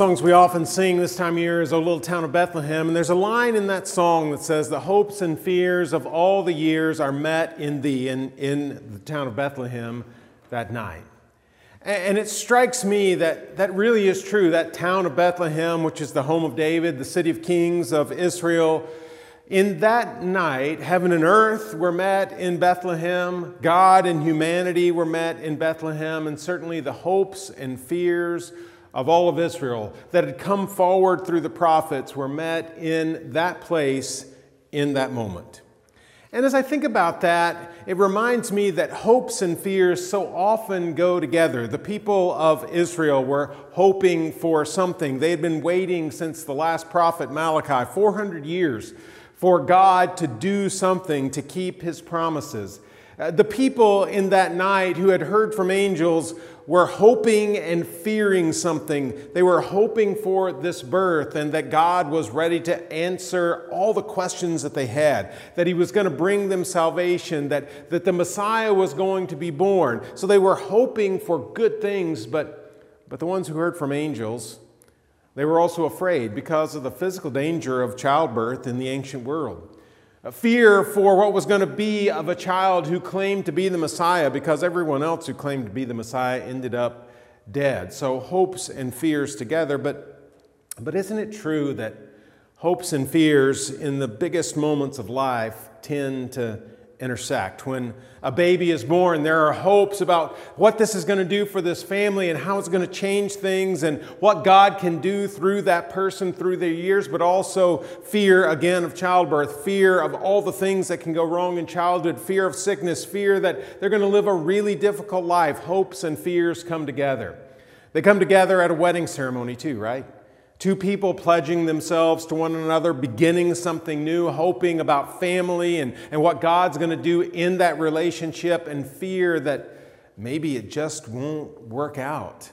Songs we often sing this time of year is O Little Town of Bethlehem, and there's a line in that song that says, The hopes and fears of all the years are met in thee, in, in the town of Bethlehem that night. And it strikes me that that really is true. That town of Bethlehem, which is the home of David, the city of kings of Israel, in that night, heaven and earth were met in Bethlehem, God and humanity were met in Bethlehem, and certainly the hopes and fears of all of Israel that had come forward through the prophets were met in that place in that moment. And as I think about that, it reminds me that hopes and fears so often go together. The people of Israel were hoping for something. They had been waiting since the last prophet Malachi, 400 years, for God to do something to keep his promises. Uh, the people in that night who had heard from angels were hoping and fearing something. They were hoping for this birth and that God was ready to answer all the questions that they had, that He was going to bring them salvation, that, that the Messiah was going to be born. So they were hoping for good things, but, but the ones who heard from angels, they were also afraid because of the physical danger of childbirth in the ancient world a fear for what was going to be of a child who claimed to be the Messiah because everyone else who claimed to be the Messiah ended up dead. So hopes and fears together. But, but isn't it true that hopes and fears in the biggest moments of life tend to intersect. When a baby is born, there are hopes about what this is going to do for this family and how it's going to change things and what God can do through that person through their years, but also fear again of childbirth, fear of all the things that can go wrong in childhood, fear of sickness, fear that they're going to live a really difficult life. Hopes and fears come together. They come together at a wedding ceremony, too, right? Two people pledging themselves to one another, beginning something new, hoping about family and, and what God's going to do in that relationship, and fear that maybe it just won't work out,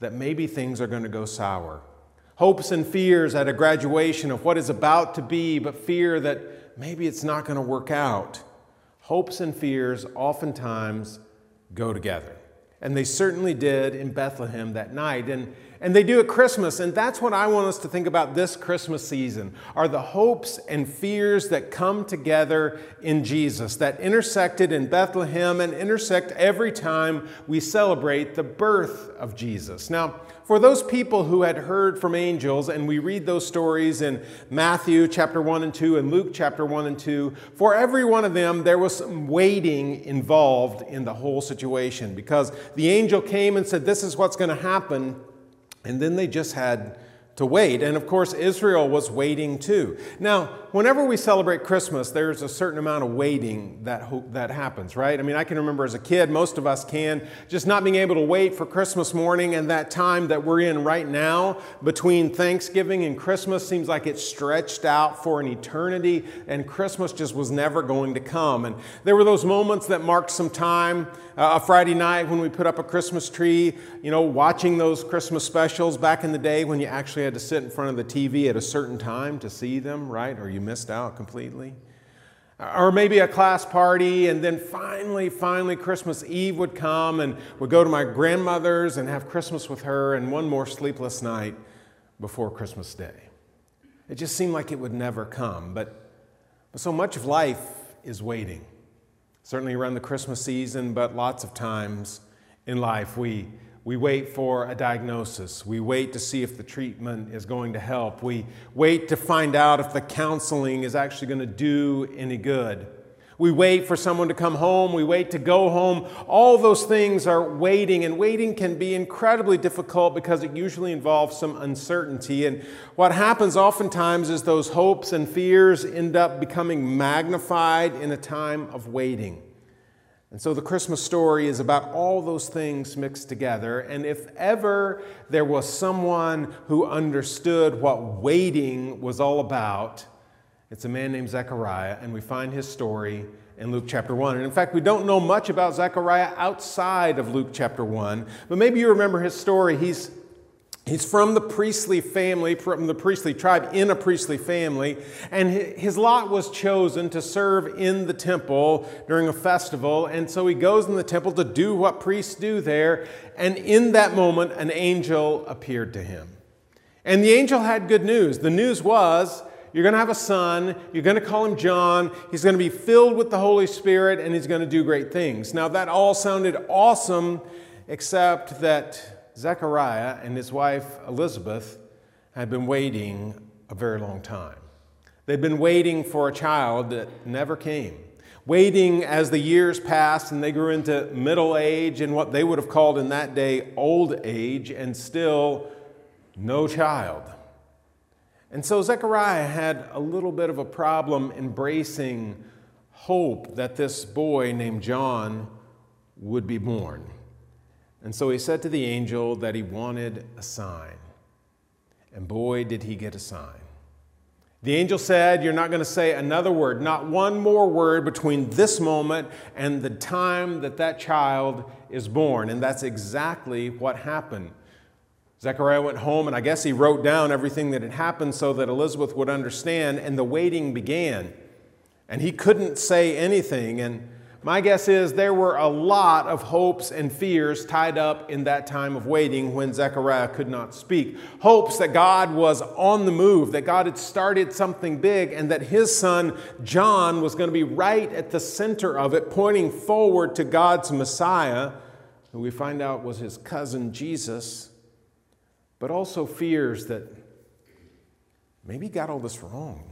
that maybe things are going to go sour. Hopes and fears at a graduation of what is about to be, but fear that maybe it's not going to work out. Hopes and fears oftentimes go together. And they certainly did in Bethlehem that night. And and they do at Christmas, and that's what I want us to think about this Christmas season are the hopes and fears that come together in Jesus, that intersected in Bethlehem and intersect every time we celebrate the birth of Jesus. Now, for those people who had heard from angels, and we read those stories in Matthew chapter 1 and 2 and Luke chapter 1 and 2, for every one of them, there was some waiting involved in the whole situation because the angel came and said, This is what's going to happen. And then they just had to wait. And of course, Israel was waiting too. Now, whenever we celebrate Christmas, there's a certain amount of waiting that, that happens, right? I mean, I can remember as a kid, most of us can, just not being able to wait for Christmas morning and that time that we're in right now between Thanksgiving and Christmas seems like it's stretched out for an eternity, and Christmas just was never going to come. And there were those moments that marked some time uh, a Friday night when we put up a Christmas tree, you know, watching those Christmas specials back in the day when you actually had to sit in front of the TV at a certain time to see them, right? Or you missed out completely. Or maybe a class party, and then finally, finally, Christmas Eve would come, and we'd go to my grandmother's and have Christmas with her, and one more sleepless night before Christmas Day. It just seemed like it would never come, but, but so much of life is waiting certainly around the Christmas season, but lots of times in life we, we wait for a diagnosis. We wait to see if the treatment is going to help. We wait to find out if the counseling is actually going to do any good. We wait for someone to come home. We wait to go home. All those things are waiting, and waiting can be incredibly difficult because it usually involves some uncertainty. And what happens oftentimes is those hopes and fears end up becoming magnified in a time of waiting. And so the Christmas story is about all those things mixed together. And if ever there was someone who understood what waiting was all about, it's a man named Zechariah, and we find his story in Luke chapter 1. And in fact, we don't know much about Zechariah outside of Luke chapter 1, but maybe you remember his story. He's He's from the priestly family, from the priestly tribe, in a priestly family, and his lot was chosen to serve in the temple during a festival. And so he goes in the temple to do what priests do there. And in that moment, an angel appeared to him. And the angel had good news. The news was you're going to have a son, you're going to call him John, he's going to be filled with the Holy Spirit, and he's going to do great things. Now, that all sounded awesome, except that Zechariah and his wife Elizabeth had been waiting a very long time. They'd been waiting for a child that never came waiting as the years passed and they grew into middle age and what they would have called in that day old age, and still no child. And so Zechariah had a little bit of a problem embracing hope that this boy named John would be born. And so he said to the angel that he wanted a sign. And boy, did he get a sign. The angel said, You're not going to say another word, not one more word between this moment and the time that that child is born. And that's exactly what happened. Zechariah went home, and I guess he wrote down everything that had happened so that Elizabeth would understand, and the waiting began. And he couldn't say anything. And my guess is there were a lot of hopes and fears tied up in that time of waiting when Zechariah could not speak. Hopes that God was on the move, that God had started something big, and that his son John was going to be right at the center of it, pointing forward to God's Messiah, who we find out was his cousin Jesus. But also fears that maybe he got all this wrong.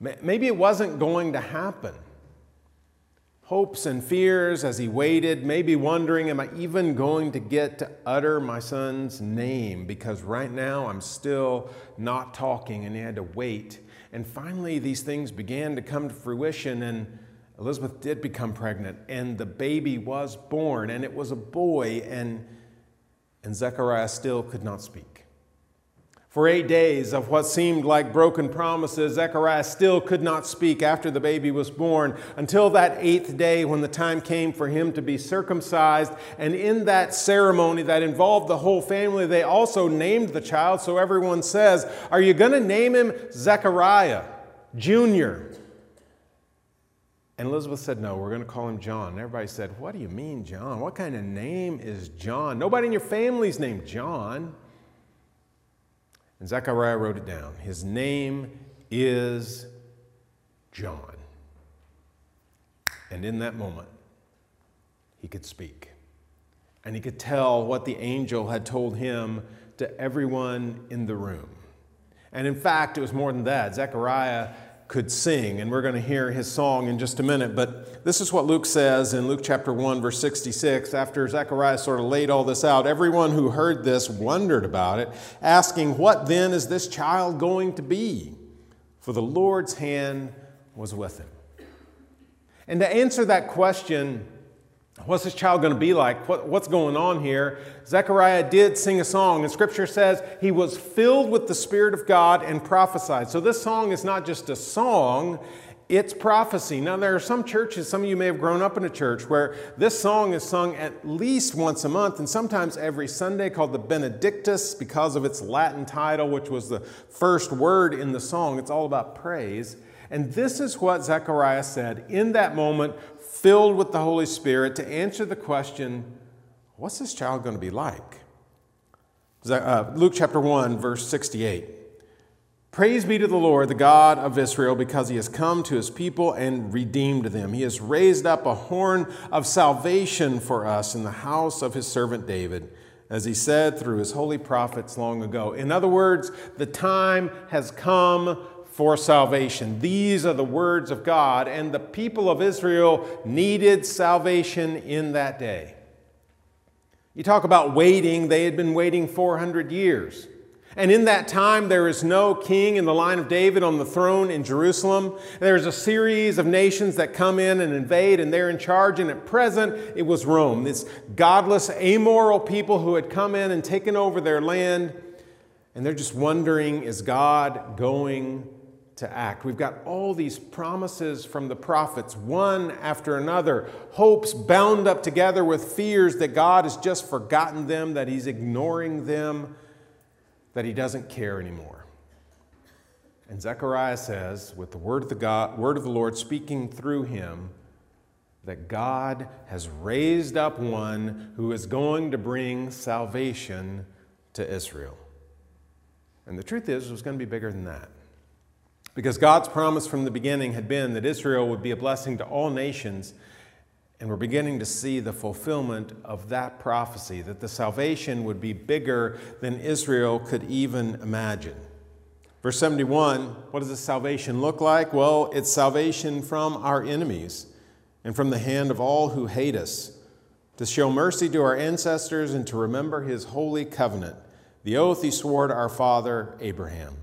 Maybe it wasn't going to happen hopes and fears as he waited, maybe wondering, Am I even going to get to utter my son's name? Because right now I'm still not talking, and he had to wait. And finally, these things began to come to fruition, and Elizabeth did become pregnant, and the baby was born, and it was a boy, and, and Zechariah still could not speak. For eight days of what seemed like broken promises, Zechariah still could not speak after the baby was born until that eighth day when the time came for him to be circumcised. And in that ceremony that involved the whole family, they also named the child. So everyone says, Are you going to name him Zechariah Jr.? And Elizabeth said, No, we're going to call him John. And everybody said, What do you mean, John? What kind of name is John? Nobody in your family's named John. And Zechariah wrote it down. His name is John. And in that moment, he could speak. And he could tell what the angel had told him to everyone in the room. And in fact, it was more than that. Zechariah could sing, and we're going to hear his song in just a minute. But this is what Luke says in Luke chapter 1, verse 66. After Zechariah sort of laid all this out, everyone who heard this wondered about it, asking, What then is this child going to be? For the Lord's hand was with him. And to answer that question, What's this child going to be like? What, what's going on here? Zechariah did sing a song, and scripture says he was filled with the Spirit of God and prophesied. So this song is not just a song, it's prophecy. Now, there are some churches, some of you may have grown up in a church, where this song is sung at least once a month and sometimes every Sunday called the Benedictus because of its Latin title, which was the first word in the song. It's all about praise. And this is what Zechariah said in that moment filled with the Holy Spirit to answer the question what's this child going to be like? Uh, Luke chapter 1, verse 68. Praise be to the Lord, the God of Israel, because he has come to his people and redeemed them. He has raised up a horn of salvation for us in the house of his servant David, as he said through his holy prophets long ago. In other words, the time has come for salvation. These are the words of God, and the people of Israel needed salvation in that day. You talk about waiting, they had been waiting 400 years. And in that time, there is no king in the line of David on the throne in Jerusalem. There's a series of nations that come in and invade, and they're in charge. And at present, it was Rome, this godless, amoral people who had come in and taken over their land. And they're just wondering is God going to act. We've got all these promises from the prophets, one after another, hopes bound up together with fears that God has just forgotten them, that He's ignoring them, that He doesn't care anymore. And Zechariah says, with the word of the, God, word of the Lord speaking through him, that God has raised up one who is going to bring salvation to Israel. And the truth is, it was going to be bigger than that. Because God's promise from the beginning had been that Israel would be a blessing to all nations. And we're beginning to see the fulfillment of that prophecy that the salvation would be bigger than Israel could even imagine. Verse 71 what does this salvation look like? Well, it's salvation from our enemies and from the hand of all who hate us, to show mercy to our ancestors and to remember his holy covenant, the oath he swore to our father Abraham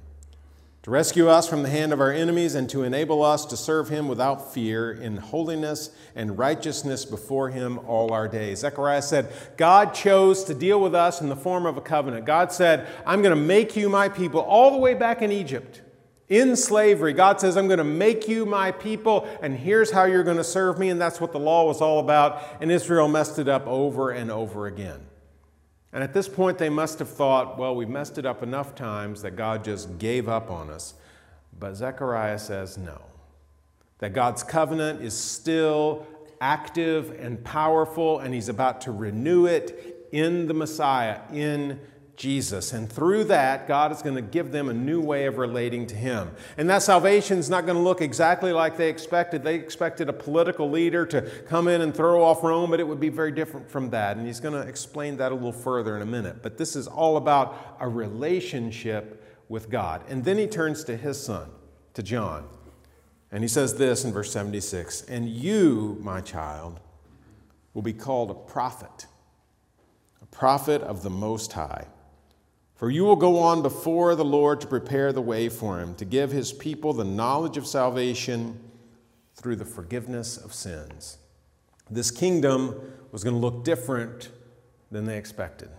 to rescue us from the hand of our enemies and to enable us to serve him without fear in holiness and righteousness before him all our days. Zechariah said, God chose to deal with us in the form of a covenant. God said, I'm going to make you my people all the way back in Egypt. In slavery, God says, I'm going to make you my people, and here's how you're going to serve me. And that's what the law was all about. And Israel messed it up over and over again. And at this point, they must have thought, well, we've messed it up enough times that God just gave up on us. But Zechariah says no, that God's covenant is still active and powerful, and he's about to renew it in the Messiah, in Jesus. And through that, God is going to give them a new way of relating to Him. And that salvation is not going to look exactly like they expected. They expected a political leader to come in and throw off Rome, but it would be very different from that. And He's going to explain that a little further in a minute. But this is all about a relationship with God. And then He turns to His Son, to John. And He says this in verse 76 And you, my child, will be called a prophet, a prophet of the Most High. For you will go on before the Lord to prepare the way for him, to give his people the knowledge of salvation through the forgiveness of sins. This kingdom was going to look different than they expected.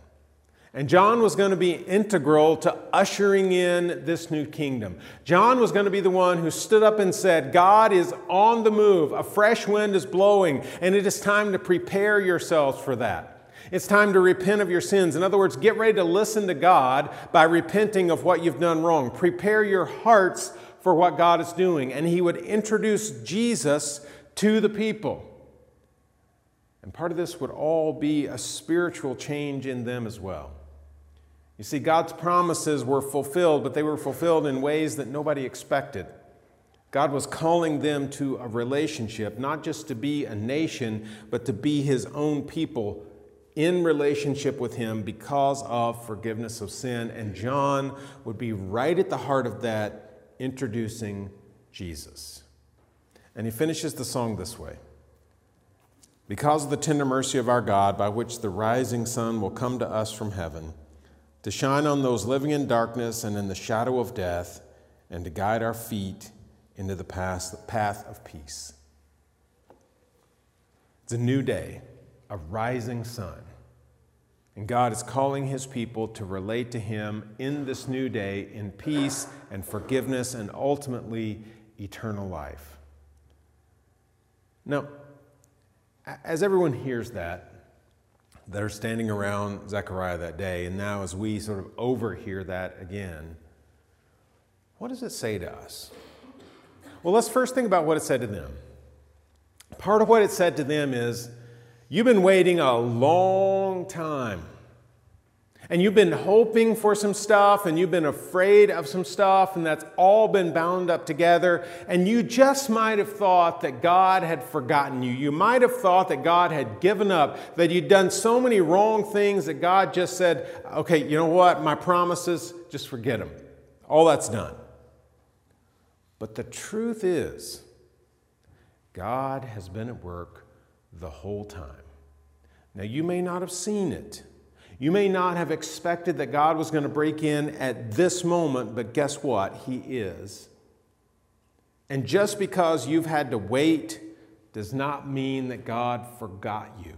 And John was going to be integral to ushering in this new kingdom. John was going to be the one who stood up and said, God is on the move, a fresh wind is blowing, and it is time to prepare yourselves for that. It's time to repent of your sins. In other words, get ready to listen to God by repenting of what you've done wrong. Prepare your hearts for what God is doing. And He would introduce Jesus to the people. And part of this would all be a spiritual change in them as well. You see, God's promises were fulfilled, but they were fulfilled in ways that nobody expected. God was calling them to a relationship, not just to be a nation, but to be His own people in relationship with Him because of forgiveness of sin. And John would be right at the heart of that, introducing Jesus. And he finishes the song this way Because of the tender mercy of our God, by which the rising sun will come to us from heaven, to shine on those living in darkness and in the shadow of death, and to guide our feet into the path, of peace. It's a new day, a rising sun. And God is calling his people to relate to him in this new day in peace and forgiveness and ultimately eternal life. Now, as everyone hears that, are standing around Zechariah that day, and now as we sort of overhear that again, what does it say to us? Well, let's first think about what it said to them. Part of what it said to them is You've been waiting a long time. And you've been hoping for some stuff, and you've been afraid of some stuff, and that's all been bound up together. And you just might have thought that God had forgotten you. You might have thought that God had given up, that you'd done so many wrong things that God just said, okay, you know what? My promises, just forget them. All that's done. But the truth is, God has been at work the whole time. Now, you may not have seen it. You may not have expected that God was going to break in at this moment, but guess what? He is. And just because you've had to wait does not mean that God forgot you.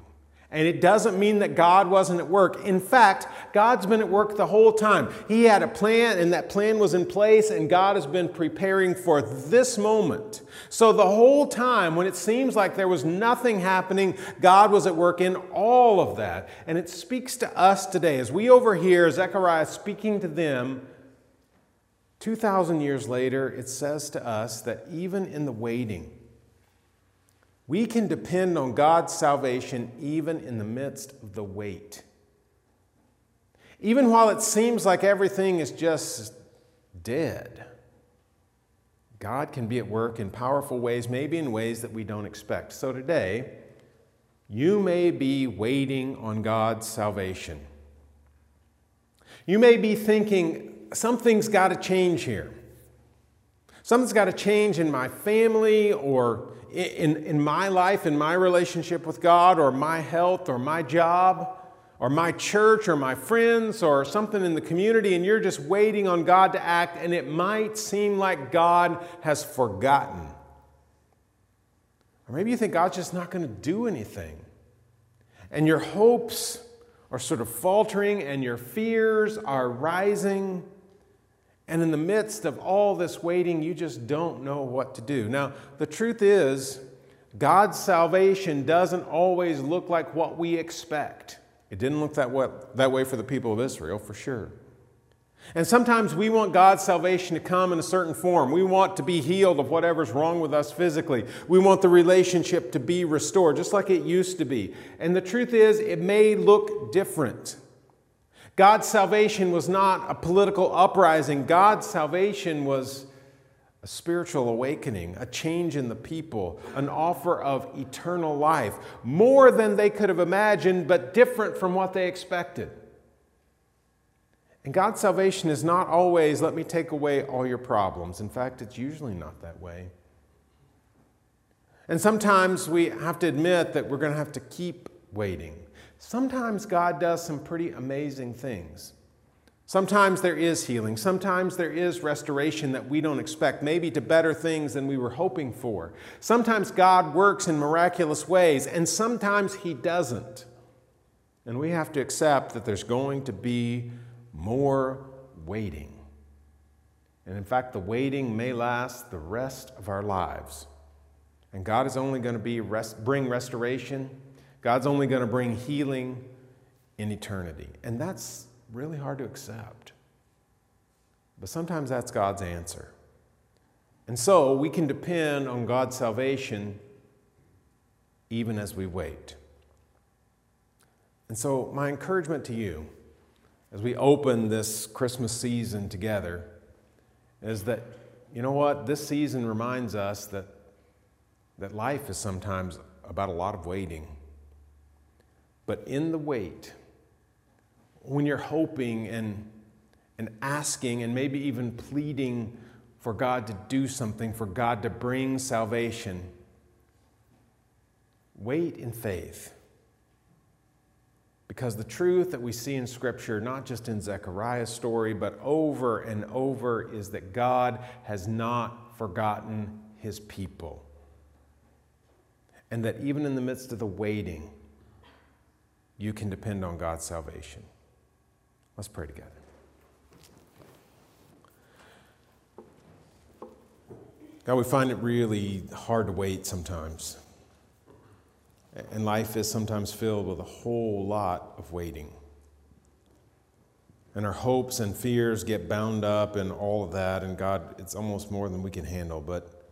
And it doesn't mean that God wasn't at work. In fact, God's been at work the whole time. He had a plan, and that plan was in place, and God has been preparing for this moment. So, the whole time, when it seems like there was nothing happening, God was at work in all of that. And it speaks to us today. As we overhear Zechariah speaking to them, 2,000 years later, it says to us that even in the waiting, we can depend on God's salvation even in the midst of the wait. Even while it seems like everything is just dead. God can be at work in powerful ways, maybe in ways that we don't expect. So today, you may be waiting on God's salvation. You may be thinking, something's got to change here. Something's got to change in my family or in, in my life, in my relationship with God, or my health, or my job, or my church, or my friends, or something in the community, and you're just waiting on God to act, and it might seem like God has forgotten. Or maybe you think God's just not going to do anything. And your hopes are sort of faltering, and your fears are rising. And in the midst of all this waiting, you just don't know what to do. Now, the truth is, God's salvation doesn't always look like what we expect. It didn't look that way, that way for the people of Israel, for sure. And sometimes we want God's salvation to come in a certain form. We want to be healed of whatever's wrong with us physically. We want the relationship to be restored, just like it used to be. And the truth is, it may look different. God's salvation was not a political uprising, God's salvation was a spiritual awakening, a change in the people, an offer of eternal life, more than they could have imagined, but different from what they expected. And God's salvation is not always, let me take away all your problems. In fact, it's usually not that way. And sometimes we have to admit that we're going to have to keep waiting. Sometimes God does some pretty amazing things. Sometimes there is healing. Sometimes there is restoration that we don't expect, maybe to better things than we were hoping for. Sometimes God works in miraculous ways, and sometimes He doesn't. And we have to accept that there's going to be more waiting. And in fact, the waiting may last the rest of our lives. And God is only going to be rest, bring restoration God's only going to bring healing in eternity. And that's really hard to accept. But sometimes that's God's answer. And so we can depend on God's salvation even as we wait. And so, my encouragement to you as we open this Christmas season together is that, you know what, this season reminds us that, that life is sometimes about a lot of waiting. But in the wait, when you're hoping and, and asking and maybe even pleading for God to do something, for God to bring salvation, wait in faith. Because the truth that we see in Scripture, not just in Zechariah's story, but over and over, is that God has not forgotten his people. And that even in the midst of the waiting, you can depend on God's salvation. Let's pray together. God, we find it really hard to wait sometimes. And life is sometimes filled with a whole lot of waiting. And our hopes and fears get bound up in all of that. And God, it's almost more than we can handle. But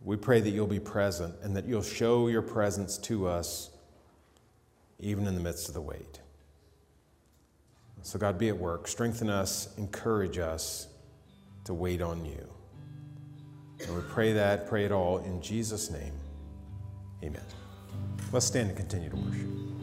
we pray that you'll be present and that you'll show your presence to us even in the midst of the wait. So, God, be at work. Strengthen us, encourage us to wait on you. And we pray that, pray it all in Jesus' name. Amen. Let's stand and continue to worship.